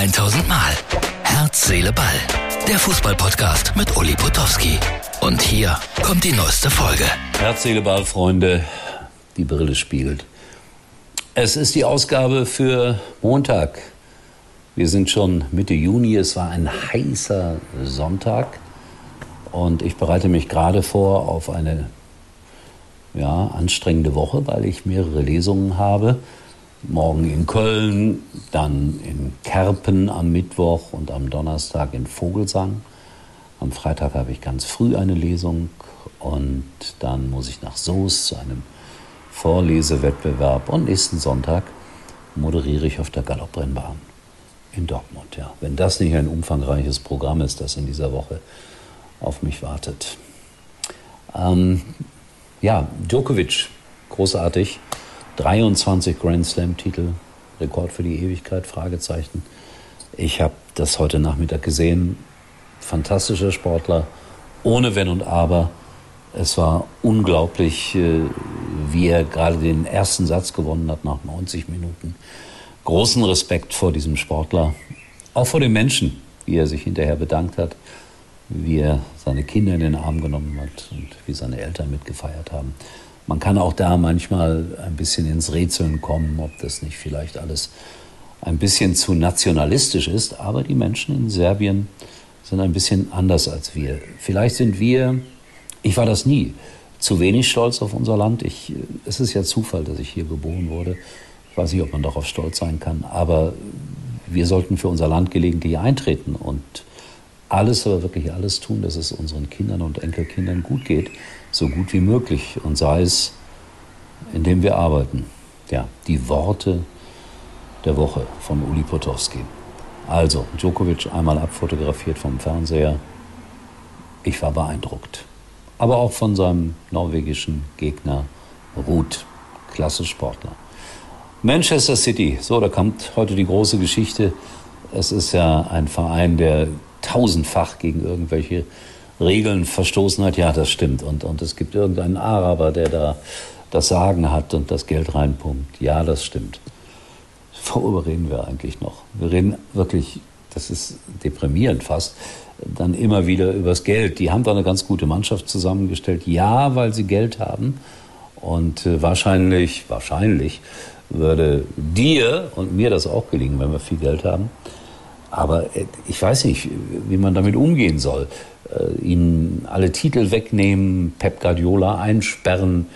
1000 Mal. Herz, Seele, Ball. Der Fußballpodcast mit Uli Potowski. Und hier kommt die neueste Folge. Herz, Seele, Ball, Freunde. Die Brille spiegelt. Es ist die Ausgabe für Montag. Wir sind schon Mitte Juni. Es war ein heißer Sonntag. Und ich bereite mich gerade vor auf eine ja, anstrengende Woche, weil ich mehrere Lesungen habe. Morgen in Köln, dann in Kerpen am Mittwoch und am Donnerstag in Vogelsang. Am Freitag habe ich ganz früh eine Lesung und dann muss ich nach Soest zu einem Vorlesewettbewerb und nächsten Sonntag moderiere ich auf der Galopprennbahn in Dortmund. Ja. Wenn das nicht ein umfangreiches Programm ist, das in dieser Woche auf mich wartet. Ähm, ja, Djokovic, großartig. 23 Grand Slam-Titel, Rekord für die Ewigkeit, Fragezeichen. Ich habe das heute Nachmittag gesehen. Fantastischer Sportler, ohne Wenn und Aber. Es war unglaublich, äh, wie er gerade den ersten Satz gewonnen hat nach 90 Minuten. Großen Respekt vor diesem Sportler, auch vor den Menschen, wie er sich hinterher bedankt hat, wie er seine Kinder in den Arm genommen hat und wie seine Eltern mitgefeiert haben. Man kann auch da manchmal ein bisschen ins Rätseln kommen, ob das nicht vielleicht alles ein bisschen zu nationalistisch ist. Aber die Menschen in Serbien sind ein bisschen anders als wir. Vielleicht sind wir, ich war das nie, zu wenig stolz auf unser Land. Ich, es ist ja Zufall, dass ich hier geboren wurde. Ich weiß nicht, ob man darauf stolz sein kann. Aber wir sollten für unser Land gelegentlich eintreten und alles, aber wirklich alles tun, dass es unseren Kindern und Enkelkindern gut geht so gut wie möglich und sei es, indem wir arbeiten. Ja, die Worte der Woche von Uli Potowski. Also, Djokovic einmal abfotografiert vom Fernseher. Ich war beeindruckt. Aber auch von seinem norwegischen Gegner Ruth. Klasse Sportler. Manchester City, so, da kommt heute die große Geschichte. Es ist ja ein Verein, der tausendfach gegen irgendwelche Regeln verstoßen hat, ja, das stimmt. Und, und es gibt irgendeinen Araber, der da das Sagen hat und das Geld reinpumpt. Ja, das stimmt. Worüber reden wir eigentlich noch? Wir reden wirklich, das ist deprimierend fast, dann immer wieder übers Geld. Die haben da eine ganz gute Mannschaft zusammengestellt. Ja, weil sie Geld haben. Und äh, wahrscheinlich, wahrscheinlich würde dir und mir das auch gelingen, wenn wir viel Geld haben. Aber äh, ich weiß nicht, wie man damit umgehen soll äh, ihnen alle Titel wegnehmen, Pep Guardiola einsperren,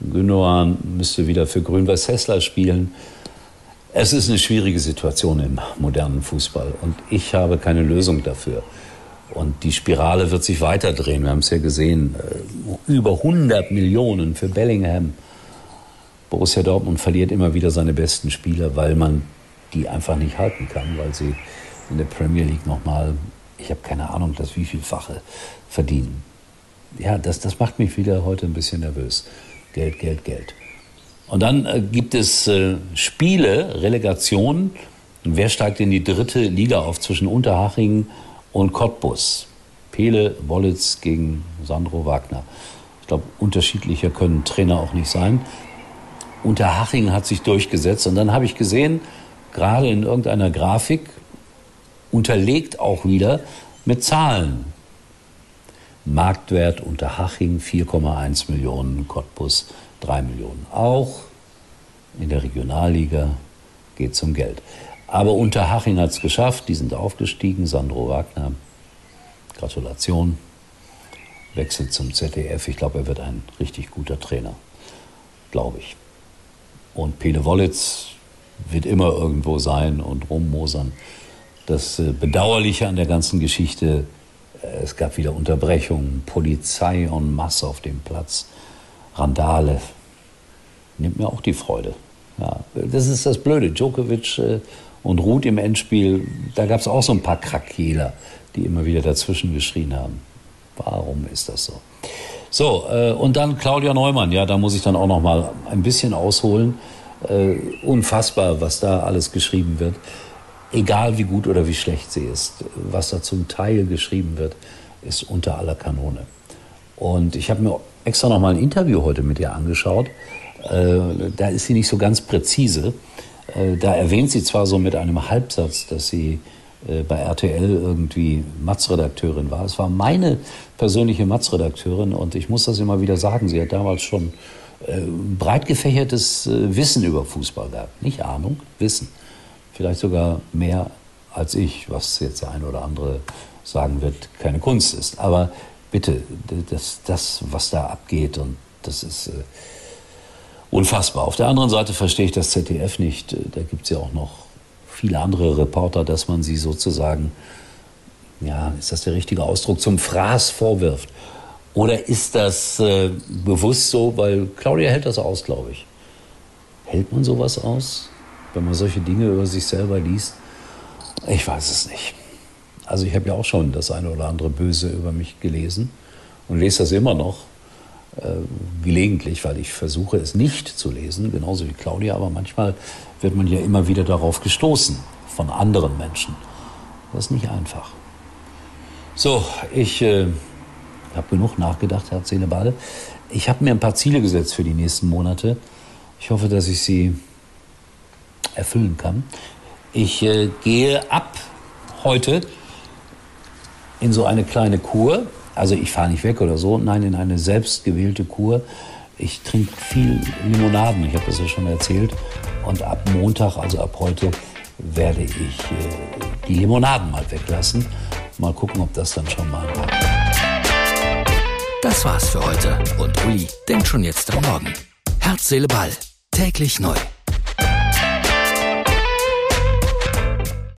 Gündogan müsste wieder für Grün-Weiß Hessler spielen. Es ist eine schwierige Situation im modernen Fußball und ich habe keine Lösung dafür. Und die Spirale wird sich weiter drehen. Wir haben es ja gesehen, äh, über 100 Millionen für Bellingham. Borussia Dortmund verliert immer wieder seine besten Spieler, weil man die einfach nicht halten kann, weil sie in der Premier League nochmal ich habe keine Ahnung, das wie vielfache verdienen. Ja, das, das macht mich wieder heute ein bisschen nervös. Geld, Geld, Geld. Und dann äh, gibt es äh, Spiele, Relegationen. Wer steigt in die dritte Liga auf zwischen Unterhaching und Cottbus? Pele Wollitz gegen Sandro Wagner. Ich glaube, unterschiedlicher können Trainer auch nicht sein. Unterhaching hat sich durchgesetzt und dann habe ich gesehen, gerade in irgendeiner Grafik, unterlegt auch wieder mit Zahlen. Marktwert unter Haching 4,1 Millionen, Cottbus 3 Millionen. Auch in der Regionalliga geht es um Geld. Aber Unterhaching hat es geschafft, die sind aufgestiegen. Sandro Wagner, Gratulation. Wechselt zum ZDF. Ich glaube, er wird ein richtig guter Trainer. Glaube ich. Und Pele Wollitz wird immer irgendwo sein und rummosern. Das äh, Bedauerliche an der ganzen Geschichte, äh, es gab wieder Unterbrechungen, Polizei en masse auf dem Platz, Randale. Nimmt mir auch die Freude. Ja, das ist das Blöde. Djokovic äh, und Ruth im Endspiel, da gab es auch so ein paar Krakeler, die immer wieder dazwischen geschrien haben. Warum ist das so? So, und dann Claudia Neumann. Ja, da muss ich dann auch noch mal ein bisschen ausholen. Unfassbar, was da alles geschrieben wird egal wie gut oder wie schlecht sie ist, was da zum Teil geschrieben wird, ist unter aller Kanone. Und ich habe mir extra noch mal ein Interview heute mit ihr angeschaut. Äh, da ist sie nicht so ganz präzise, Äh, da erwähnt sie zwar so mit einem Halbsatz, dass sie äh, bei RTL irgendwie Matz-Redakteurin war. Es war meine persönliche Matz-Redakteurin und ich muss das immer wieder sagen, sie hat damals schon äh, breit gefächertes äh, Wissen über Fußball gehabt. Nicht Ahnung, Wissen. Vielleicht sogar mehr als ich, was jetzt der eine oder andere sagen wird, keine Kunst ist. Aber bitte, das, das was da abgeht und das ist äh, unfassbar. Auf der anderen Seite verstehe ich das ZDF nicht. Da gibt es ja auch noch viele andere Reporter, dass man sie sozusagen, ja, ist das der richtige Ausdruck, zum Fraß vorwirft. Oder ist das äh, bewusst so, weil Claudia hält das aus, glaube ich. Hält man sowas aus, wenn man solche Dinge über sich selber liest? Ich weiß es nicht. Also ich habe ja auch schon das eine oder andere Böse über mich gelesen und lese das immer noch äh, gelegentlich, weil ich versuche es nicht zu lesen, genauso wie Claudia, aber manchmal wird man ja immer wieder darauf gestoßen von anderen Menschen. Das ist nicht einfach. So, ich äh, habe genug nachgedacht, Herr Seele, Bade. Ich habe mir ein paar Ziele gesetzt für die nächsten Monate. Ich hoffe, dass ich sie erfüllen kann. Ich äh, gehe ab heute in so eine kleine Kur. Also ich fahre nicht weg oder so, nein, in eine selbstgewählte Kur. Ich trinke viel Limonaden, ich habe das ja schon erzählt. Und ab Montag, also ab heute, werde ich äh, die Limonaden mal weglassen. Mal gucken, ob das dann schon mal war. Das war's für heute. Und Uli denkt schon jetzt am Morgen. Herz, Seele, Ball. Täglich neu.